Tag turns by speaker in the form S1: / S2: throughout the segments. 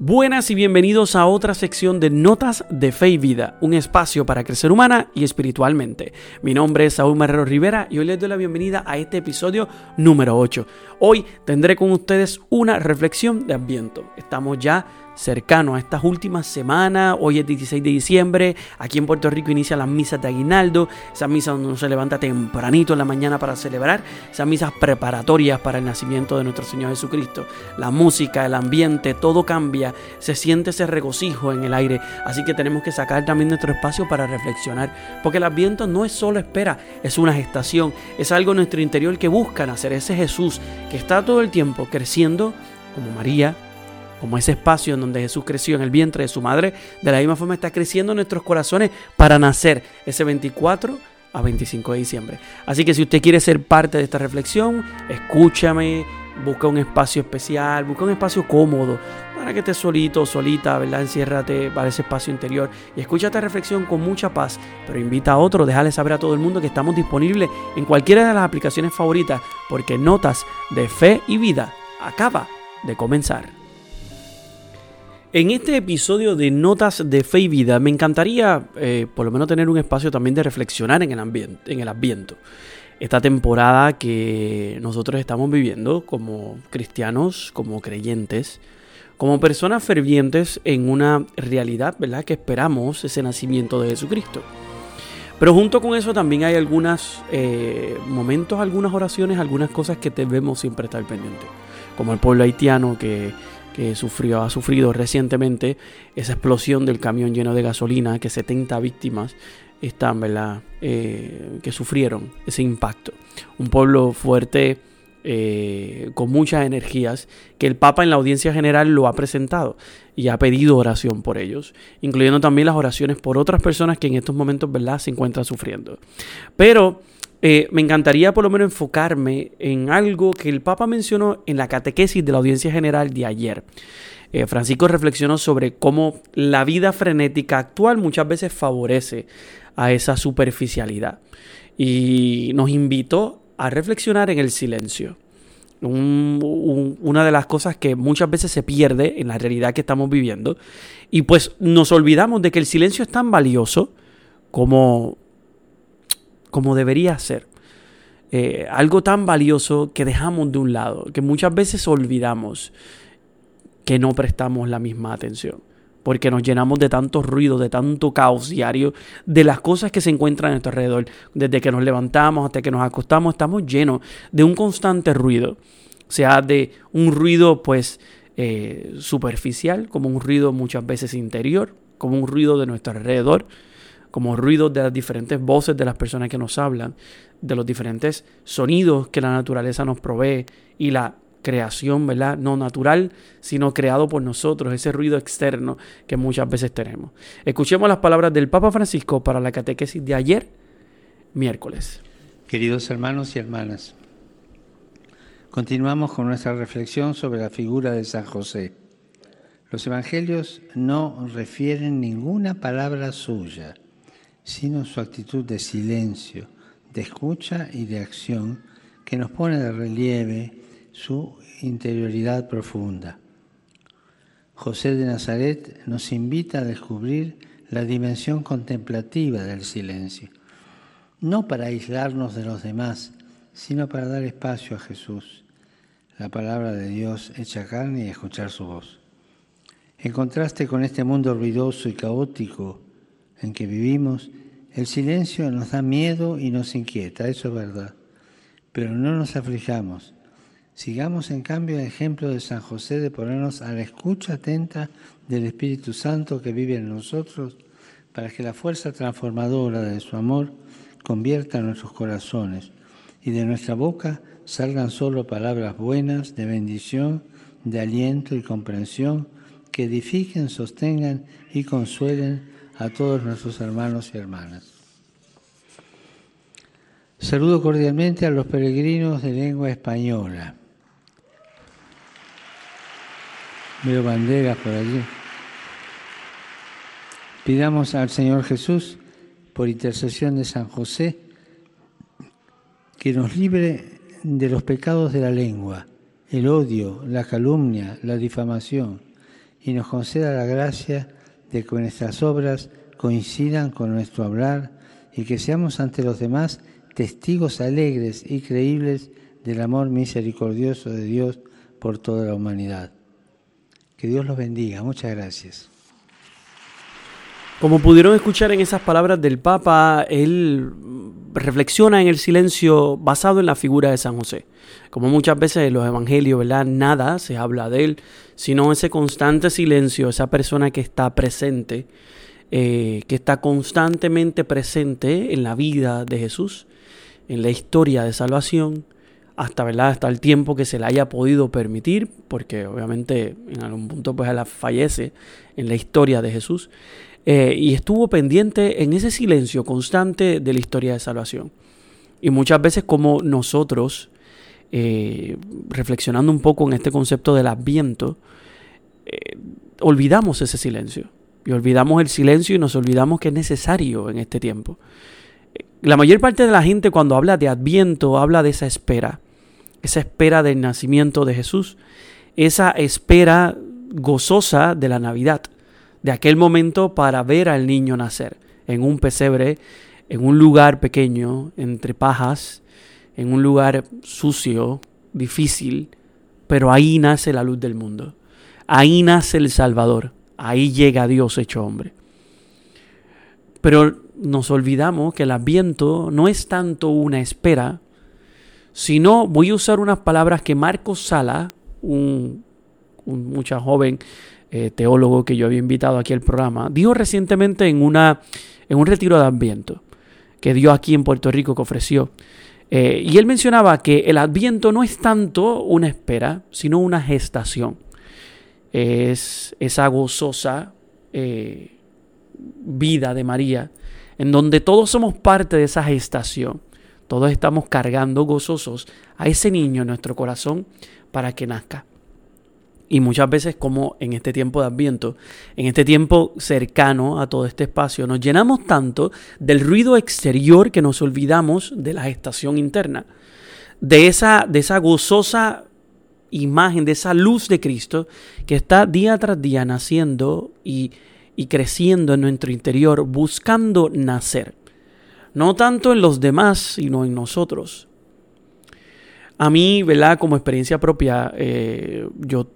S1: Buenas y bienvenidos a otra sección de Notas de Fe y Vida, un espacio para crecer humana y espiritualmente. Mi nombre es Saúl Marrero Rivera y hoy les doy la bienvenida a este episodio número 8. Hoy tendré con ustedes una reflexión de Adviento. Estamos ya cercano a estas últimas semanas. Hoy es 16 de diciembre. Aquí en Puerto Rico inician las misas de aguinaldo. Esas misas donde uno se levanta tempranito en la mañana para celebrar. Esas misas preparatorias para el nacimiento de nuestro Señor Jesucristo. La música, el ambiente, todo cambia. Se siente ese regocijo en el aire. Así que tenemos que sacar también nuestro espacio para reflexionar. Porque el ambiente no es solo espera, es una gestación. Es algo en nuestro interior que busca nacer. Ese Jesús que está todo el tiempo creciendo como María, como ese espacio en donde Jesús creció en el vientre de su madre, de la misma forma está creciendo en nuestros corazones para nacer ese 24 a 25 de diciembre. Así que si usted quiere ser parte de esta reflexión, escúchame, busca un espacio especial, busca un espacio cómodo, para que estés solito, solita, ¿verdad? Enciérrate para ese espacio interior y escucha esta reflexión con mucha paz, pero invita a otro, déjale saber a todo el mundo que estamos disponibles en cualquiera de las aplicaciones favoritas, porque Notas de Fe y Vida acaba de comenzar. En este episodio de Notas de Fe y Vida me encantaría eh, por lo menos tener un espacio también de reflexionar en el, ambiente, en el Adviento. Esta temporada que nosotros estamos viviendo como cristianos, como creyentes, como personas fervientes en una realidad, ¿verdad? Que esperamos ese nacimiento de Jesucristo. Pero junto con eso también hay algunos eh, momentos, algunas oraciones, algunas cosas que debemos siempre estar pendientes. Como el pueblo haitiano que que sufrió, ha sufrido recientemente esa explosión del camión lleno de gasolina, que 70 víctimas están, ¿verdad? Eh, que sufrieron ese impacto. Un pueblo fuerte, eh, con muchas energías, que el Papa en la audiencia general lo ha presentado y ha pedido oración por ellos, incluyendo también las oraciones por otras personas que en estos momentos, ¿verdad?, se encuentran sufriendo. Pero eh, me encantaría por lo menos enfocarme en algo que el Papa mencionó en la catequesis de la audiencia general de ayer. Eh, Francisco reflexionó sobre cómo la vida frenética actual muchas veces favorece a esa superficialidad y nos invitó a reflexionar en el silencio. una de las cosas que muchas veces se pierde en la realidad que estamos viviendo y pues nos olvidamos de que el silencio es tan valioso como como debería ser. Eh, algo tan valioso que dejamos de un lado, que muchas veces olvidamos que no prestamos la misma atención, porque nos llenamos de tanto ruido, de tanto caos diario, de las cosas que se encuentran a nuestro alrededor. Desde que nos levantamos hasta que nos acostamos, estamos llenos de un constante ruido, sea de un ruido pues eh, superficial, como un ruido muchas veces interior, como un ruido de nuestro alrededor, como ruidos de las diferentes voces de las personas que nos hablan, de los diferentes sonidos que la naturaleza nos provee y la creación, ¿verdad? No natural, sino creado por nosotros, ese ruido externo que muchas veces tenemos. Escuchemos las palabras del Papa Francisco para la catequesis de ayer, miércoles.
S2: Queridos hermanos y hermanas, continuamos con nuestra reflexión sobre la figura de San José. Los evangelios no refieren ninguna palabra suya sino su actitud de silencio, de escucha y de acción que nos pone de relieve su interioridad profunda. José de Nazaret nos invita a descubrir la dimensión contemplativa del silencio, no para aislarnos de los demás, sino para dar espacio a Jesús, la palabra de Dios hecha carne y escuchar su voz. En contraste con este mundo ruidoso y caótico en que vivimos, el silencio nos da miedo y nos inquieta, eso es verdad. Pero no nos aflijamos. Sigamos en cambio el ejemplo de San José de ponernos a la escucha atenta del Espíritu Santo que vive en nosotros para que la fuerza transformadora de su amor convierta nuestros corazones y de nuestra boca salgan solo palabras buenas de bendición, de aliento y comprensión que edifiquen, sostengan y consuelen a todos nuestros hermanos y hermanas. Saludo cordialmente a los peregrinos de lengua española. Veo banderas por allí. Pidamos al Señor Jesús, por intercesión de San José, que nos libre de los pecados de la lengua, el odio, la calumnia, la difamación, y nos conceda la gracia de que nuestras obras coincidan con nuestro hablar y que seamos ante los demás testigos alegres y creíbles del amor misericordioso de Dios por toda la humanidad. Que Dios los bendiga. Muchas gracias.
S1: Como pudieron escuchar en esas palabras del Papa, él reflexiona en el silencio basado en la figura de San José. Como muchas veces en los evangelios. Nada se habla de él, sino ese constante silencio, esa persona que está presente, eh, que está constantemente presente en la vida de Jesús, en la historia de salvación, hasta, ¿verdad? hasta el tiempo que se le haya podido permitir, porque obviamente en algún punto pues él fallece en la historia de Jesús, eh, y estuvo pendiente en ese silencio constante de la historia de salvación. Y muchas veces como nosotros, eh, reflexionando un poco en este concepto del adviento, eh, olvidamos ese silencio. Y olvidamos el silencio y nos olvidamos que es necesario en este tiempo. La mayor parte de la gente cuando habla de adviento habla de esa espera esa espera del nacimiento de Jesús, esa espera gozosa de la Navidad, de aquel momento para ver al niño nacer en un pesebre, en un lugar pequeño, entre pajas, en un lugar sucio, difícil, pero ahí nace la luz del mundo, ahí nace el Salvador, ahí llega Dios hecho hombre. Pero nos olvidamos que el adviento no es tanto una espera, si no, voy a usar unas palabras que Marcos Sala, un, un joven eh, teólogo que yo había invitado aquí al programa, dijo recientemente en, una, en un retiro de Adviento que dio aquí en Puerto Rico, que ofreció. Eh, y él mencionaba que el Adviento no es tanto una espera, sino una gestación. Es esa gozosa eh, vida de María, en donde todos somos parte de esa gestación. Todos estamos cargando gozosos a ese niño en nuestro corazón para que nazca. Y muchas veces como en este tiempo de adviento, en este tiempo cercano a todo este espacio, nos llenamos tanto del ruido exterior que nos olvidamos de la gestación interna, de esa, de esa gozosa imagen, de esa luz de Cristo que está día tras día naciendo y, y creciendo en nuestro interior, buscando nacer no tanto en los demás, sino en nosotros. A mí, ¿verdad? Como experiencia propia, eh, yo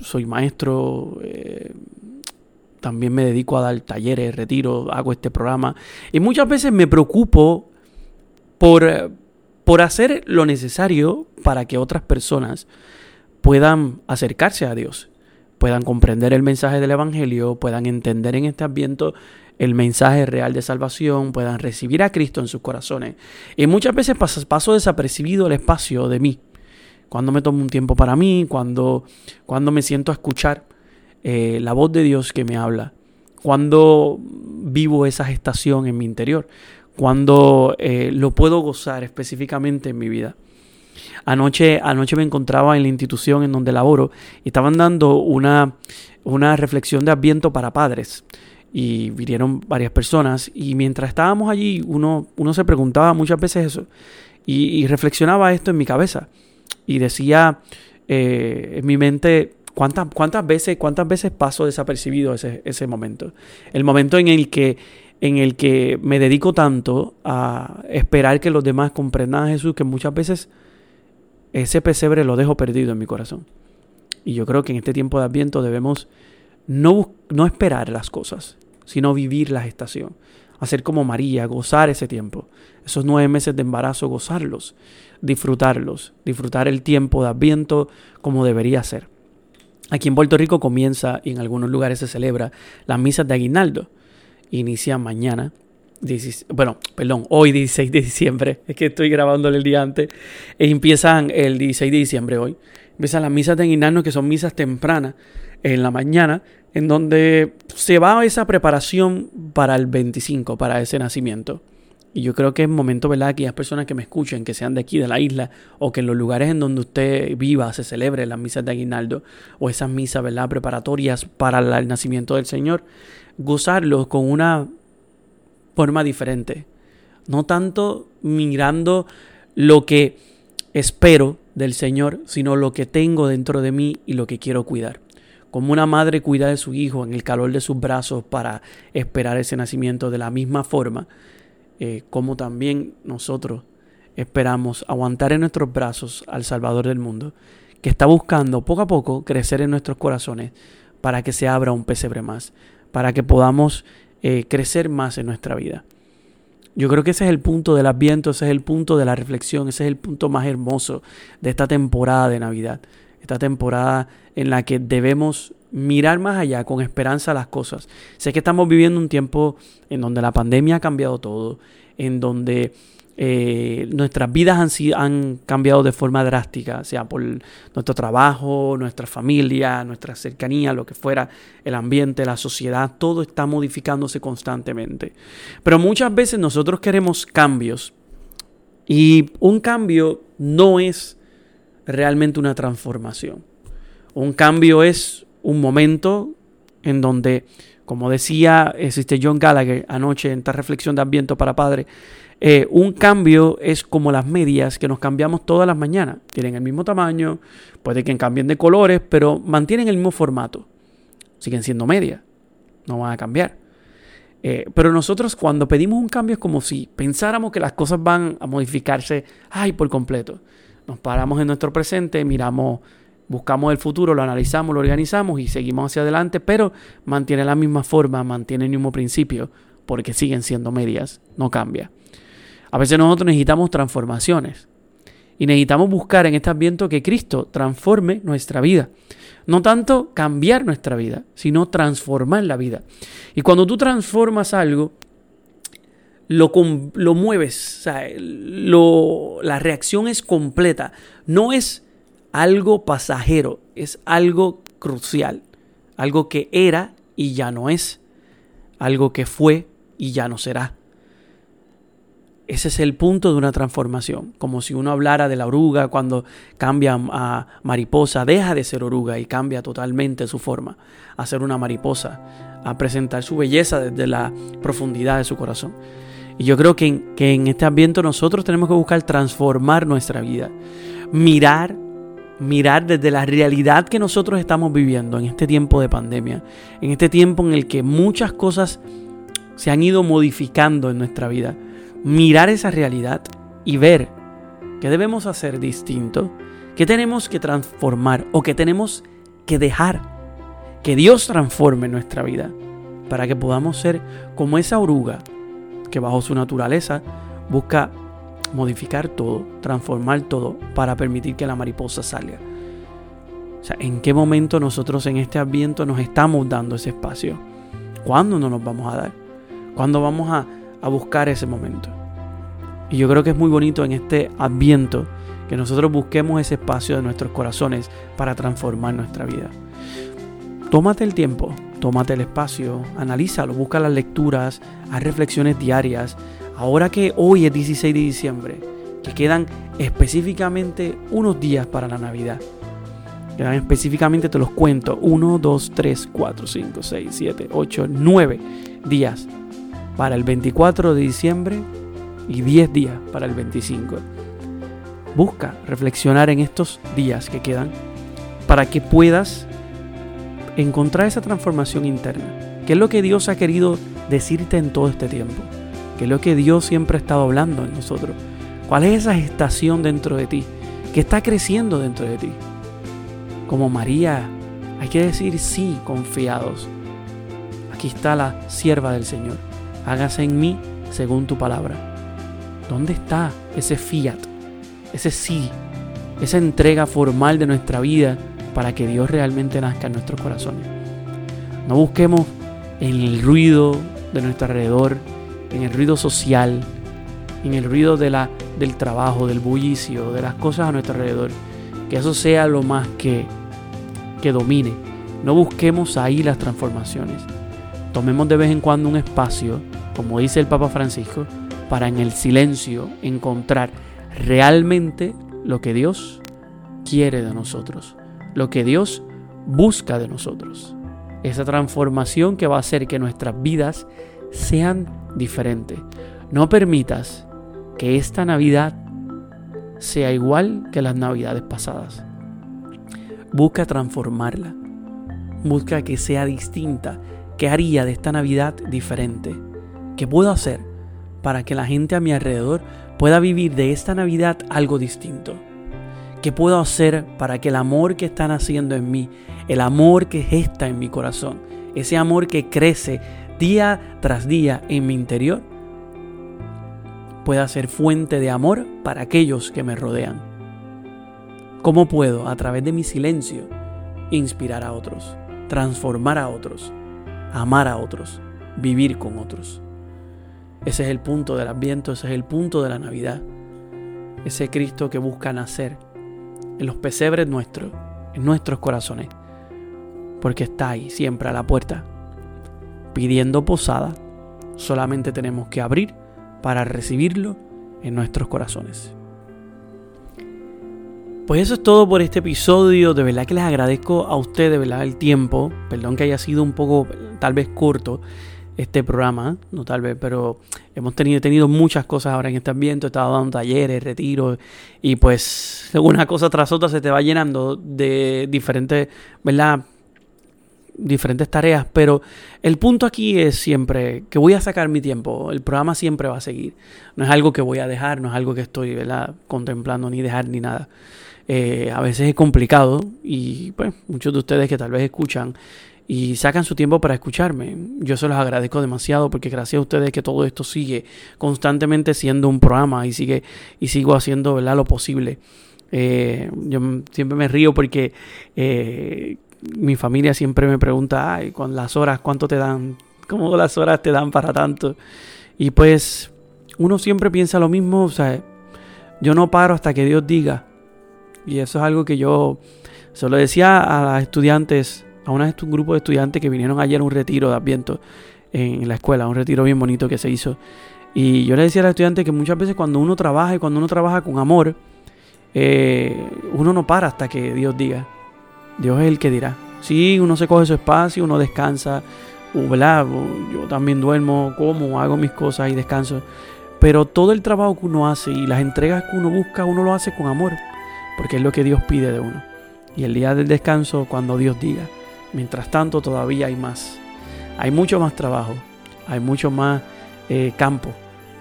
S1: soy maestro, eh, también me dedico a dar talleres, retiro, hago este programa. Y muchas veces me preocupo por, por hacer lo necesario para que otras personas puedan acercarse a Dios, puedan comprender el mensaje del Evangelio, puedan entender en este ambiente el mensaje real de salvación, puedan recibir a Cristo en sus corazones. Y muchas veces paso, desapercibido el espacio de mí. Cuando me tomo un tiempo para mí, cuando, cuando me siento a escuchar eh, la voz de Dios que me habla, cuando vivo esa gestación en mi interior, cuando eh, lo puedo gozar específicamente en mi vida. Anoche, anoche me encontraba en la institución en donde laboro y estaban dando una, una reflexión de adviento para padres y vinieron varias personas. Y mientras estábamos allí uno, uno se preguntaba muchas veces eso y, reflexionaba esto en mi cabeza y decía eh, en mi mente cuántas, cuántas veces cuántas veces paso desapercibido ese, ese momento el momento en el que en el que me dedico tanto a esperar que los demás comprendan a Jesús que muchas veces ese pesebre lo dejo perdido en mi corazón y yo creo que en este tiempo de Adviento debemos no, no esperar las cosas, sino vivir la gestación. Hacer como María, gozar ese tiempo. Esos nueve meses de embarazo, gozarlos, disfrutarlos, disfrutar el tiempo de Adviento como debería ser. Aquí en Puerto Rico comienza y en algunos lugares se celebra las misas de aguinaldo. Inicia mañana, bueno, perdón, hoy 16 de diciembre, es que estoy grabándole el día antes, e empiezan el 16 de diciembre hoy. Empiezan las misas de aguinaldo que son misas tempranas en la mañana, en donde se va esa preparación para el 25, para ese nacimiento. Y yo creo que es momento, ¿verdad? Que aquellas personas que me escuchen, que sean de aquí, de la isla, o que en los lugares en donde usted viva se celebre las misas de aguinaldo, o esas misas, ¿verdad? Preparatorias para el nacimiento del Señor, gozarlos con una forma diferente. No tanto mirando lo que espero del Señor, sino lo que tengo dentro de mí y lo que quiero cuidar como una madre cuida de su hijo en el calor de sus brazos para esperar ese nacimiento de la misma forma, eh, como también nosotros esperamos aguantar en nuestros brazos al Salvador del mundo, que está buscando poco a poco crecer en nuestros corazones para que se abra un pesebre más, para que podamos eh, crecer más en nuestra vida. Yo creo que ese es el punto del adviento, ese es el punto de la reflexión, ese es el punto más hermoso de esta temporada de Navidad, esta temporada en la que debemos mirar más allá con esperanza las cosas. Sé que estamos viviendo un tiempo en donde la pandemia ha cambiado todo, en donde eh, nuestras vidas han, han cambiado de forma drástica, sea por nuestro trabajo, nuestra familia, nuestra cercanía, lo que fuera, el ambiente, la sociedad, todo está modificándose constantemente. Pero muchas veces nosotros queremos cambios y un cambio no es realmente una transformación. Un cambio es un momento en donde, como decía existe John Gallagher anoche en esta reflexión de Ambiente para Padre, eh, un cambio es como las medias que nos cambiamos todas las mañanas. Tienen el mismo tamaño, puede que cambien de colores, pero mantienen el mismo formato. Siguen siendo medias, no van a cambiar. Eh, pero nosotros cuando pedimos un cambio es como si pensáramos que las cosas van a modificarse ay, por completo. Nos paramos en nuestro presente, miramos, buscamos el futuro, lo analizamos, lo organizamos y seguimos hacia adelante, pero mantiene la misma forma, mantiene el mismo principio, porque siguen siendo medias, no cambia. A veces nosotros necesitamos transformaciones y necesitamos buscar en este ambiente que Cristo transforme nuestra vida. No tanto cambiar nuestra vida, sino transformar la vida. Y cuando tú transformas algo, lo, lo mueves, la reacción es completa. No es algo pasajero, es algo crucial. Algo que era y ya no es. Algo que fue y ya no será. Ese es el punto de una transformación. Como si uno hablara de la oruga cuando cambia a mariposa, deja de ser oruga y cambia totalmente su forma a ser una mariposa, a presentar su belleza desde la profundidad de su corazón. Y yo creo que en, que en este ambiente nosotros tenemos que buscar transformar nuestra vida, mirar mirar desde la realidad que nosotros estamos viviendo en este tiempo de pandemia, en este tiempo en el que muchas cosas se han ido modificando en nuestra vida. Mirar esa realidad y ver qué debemos hacer distinto, qué tenemos que transformar o qué tenemos que dejar que Dios transforme nuestra vida para que podamos ser como esa oruga que bajo su naturaleza busca modificar todo, transformar todo para permitir que la mariposa salga. O sea, ¿en qué momento nosotros en este ambiente nos estamos dando ese espacio? ¿Cuándo no nos vamos a dar? ¿Cuándo vamos a a buscar ese momento. Y yo creo que es muy bonito en este adviento que nosotros busquemos ese espacio de nuestros corazones para transformar nuestra vida. Tómate el tiempo, tómate el espacio, analízalo, busca las lecturas, haz reflexiones diarias. Ahora que hoy es 16 de diciembre, que quedan específicamente unos días para la Navidad. Quedan específicamente, te los cuento, 1, 2, 3, 4, 5, 6, 7, 8, 9 días para el 24 de diciembre y 10 días para el 25. Busca reflexionar en estos días que quedan para que puedas encontrar esa transformación interna. ¿Qué es lo que Dios ha querido decirte en todo este tiempo? ¿Qué es lo que Dios siempre ha estado hablando en nosotros? ¿Cuál es esa gestación dentro de ti? ¿Qué está creciendo dentro de ti? Como María, hay que decir sí confiados. Aquí está la sierva del Señor hágase en mí según tu palabra. ¿Dónde está ese fiat, ese sí, esa entrega formal de nuestra vida para que Dios realmente nazca en nuestros corazones? No busquemos en el ruido de nuestro alrededor, en el ruido social, en el ruido de la, del trabajo, del bullicio, de las cosas a nuestro alrededor. Que eso sea lo más que, que domine. No busquemos ahí las transformaciones. Tomemos de vez en cuando un espacio como dice el Papa Francisco, para en el silencio encontrar realmente lo que Dios quiere de nosotros, lo que Dios busca de nosotros. Esa transformación que va a hacer que nuestras vidas sean diferentes. No permitas que esta Navidad sea igual que las Navidades pasadas. Busca transformarla. busca que sea distinta. ¿Qué haría de esta Navidad diferente? ¿Qué puedo hacer para que la gente a mi alrededor pueda vivir de esta Navidad algo distinto? ¿Qué puedo hacer para que el amor que están haciendo en mí, el amor que gesta en mi corazón, ese amor que crece día tras día en mi interior, pueda ser fuente de amor para aquellos que me rodean? ¿Cómo puedo, a través de mi silencio, inspirar a otros, transformar a otros, amar a otros, vivir con otros? Ese es el punto del Adviento, ese es el punto de la Navidad. Ese Cristo que busca nacer en los pesebres nuestros, en nuestros corazones, porque está ahí siempre a la puerta, pidiendo posada. Solamente tenemos que abrir para recibirlo en nuestros corazones. Pues eso es todo por este episodio. De verdad que les agradezco a ustedes, de verdad, el tiempo. Perdón que haya sido un poco, tal vez corto este programa, no tal vez, pero hemos tenido, tenido muchas cosas ahora en este ambiente, he estado dando talleres, retiros, y pues una cosa tras otra se te va llenando de diferentes, ¿verdad? Diferentes tareas, pero el punto aquí es siempre que voy a sacar mi tiempo, el programa siempre va a seguir, no es algo que voy a dejar, no es algo que estoy ¿verdad? contemplando ni dejar ni nada. Eh, a veces es complicado y pues muchos de ustedes que tal vez escuchan y sacan su tiempo para escucharme. Yo se los agradezco demasiado porque gracias a ustedes que todo esto sigue constantemente siendo un programa y sigue y sigo haciendo lo posible. Eh, yo siempre me río porque eh, mi familia siempre me pregunta, ay, con las horas, ¿cuánto te dan? ¿Cómo las horas te dan para tanto? Y pues uno siempre piensa lo mismo, o sea, yo no paro hasta que Dios diga. Y eso es algo que yo se lo decía a los estudiantes a un grupo de estudiantes que vinieron ayer a un retiro de Adviento en la escuela, un retiro bien bonito que se hizo. Y yo le decía a los estudiantes que muchas veces cuando uno trabaja y cuando uno trabaja con amor, eh, uno no para hasta que Dios diga. Dios es el que dirá. Sí, uno se coge su espacio, uno descansa, ¿verdad? Yo también duermo, como, hago mis cosas y descanso. Pero todo el trabajo que uno hace y las entregas que uno busca, uno lo hace con amor, porque es lo que Dios pide de uno. Y el día del descanso, cuando Dios diga. Mientras tanto, todavía hay más. Hay mucho más trabajo, hay mucho más eh, campo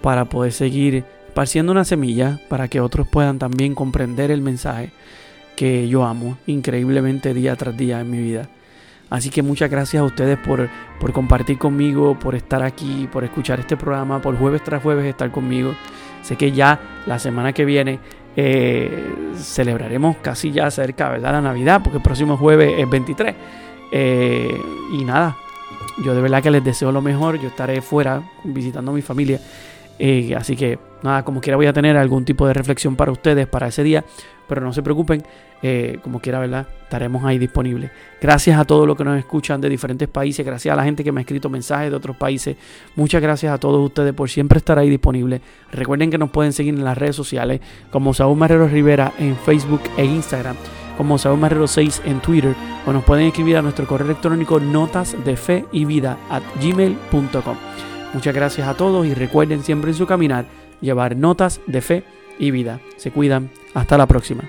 S1: para poder seguir esparciendo una semilla para que otros puedan también comprender el mensaje que yo amo increíblemente día tras día en mi vida. Así que muchas gracias a ustedes por, por compartir conmigo, por estar aquí, por escuchar este programa, por jueves tras jueves estar conmigo. Sé que ya la semana que viene eh, celebraremos casi ya cerca, ¿verdad? La Navidad, porque el próximo jueves es 23. Eh, y nada, yo de verdad que les deseo lo mejor. Yo estaré fuera visitando a mi familia. Eh, así que nada, como quiera voy a tener algún tipo de reflexión para ustedes para ese día. Pero no se preocupen, eh, como quiera, ¿verdad? Estaremos ahí disponibles. Gracias a todos los que nos escuchan de diferentes países, gracias a la gente que me ha escrito mensajes de otros países. Muchas gracias a todos ustedes por siempre estar ahí disponibles. Recuerden que nos pueden seguir en las redes sociales como Saúl Marrero Rivera en Facebook e Instagram como Saúl Marrero 6 en Twitter o nos pueden escribir a nuestro correo electrónico notas de fe y vida at gmail.com. Muchas gracias a todos y recuerden siempre en su caminar llevar notas de fe y vida. Se cuidan. Hasta la próxima.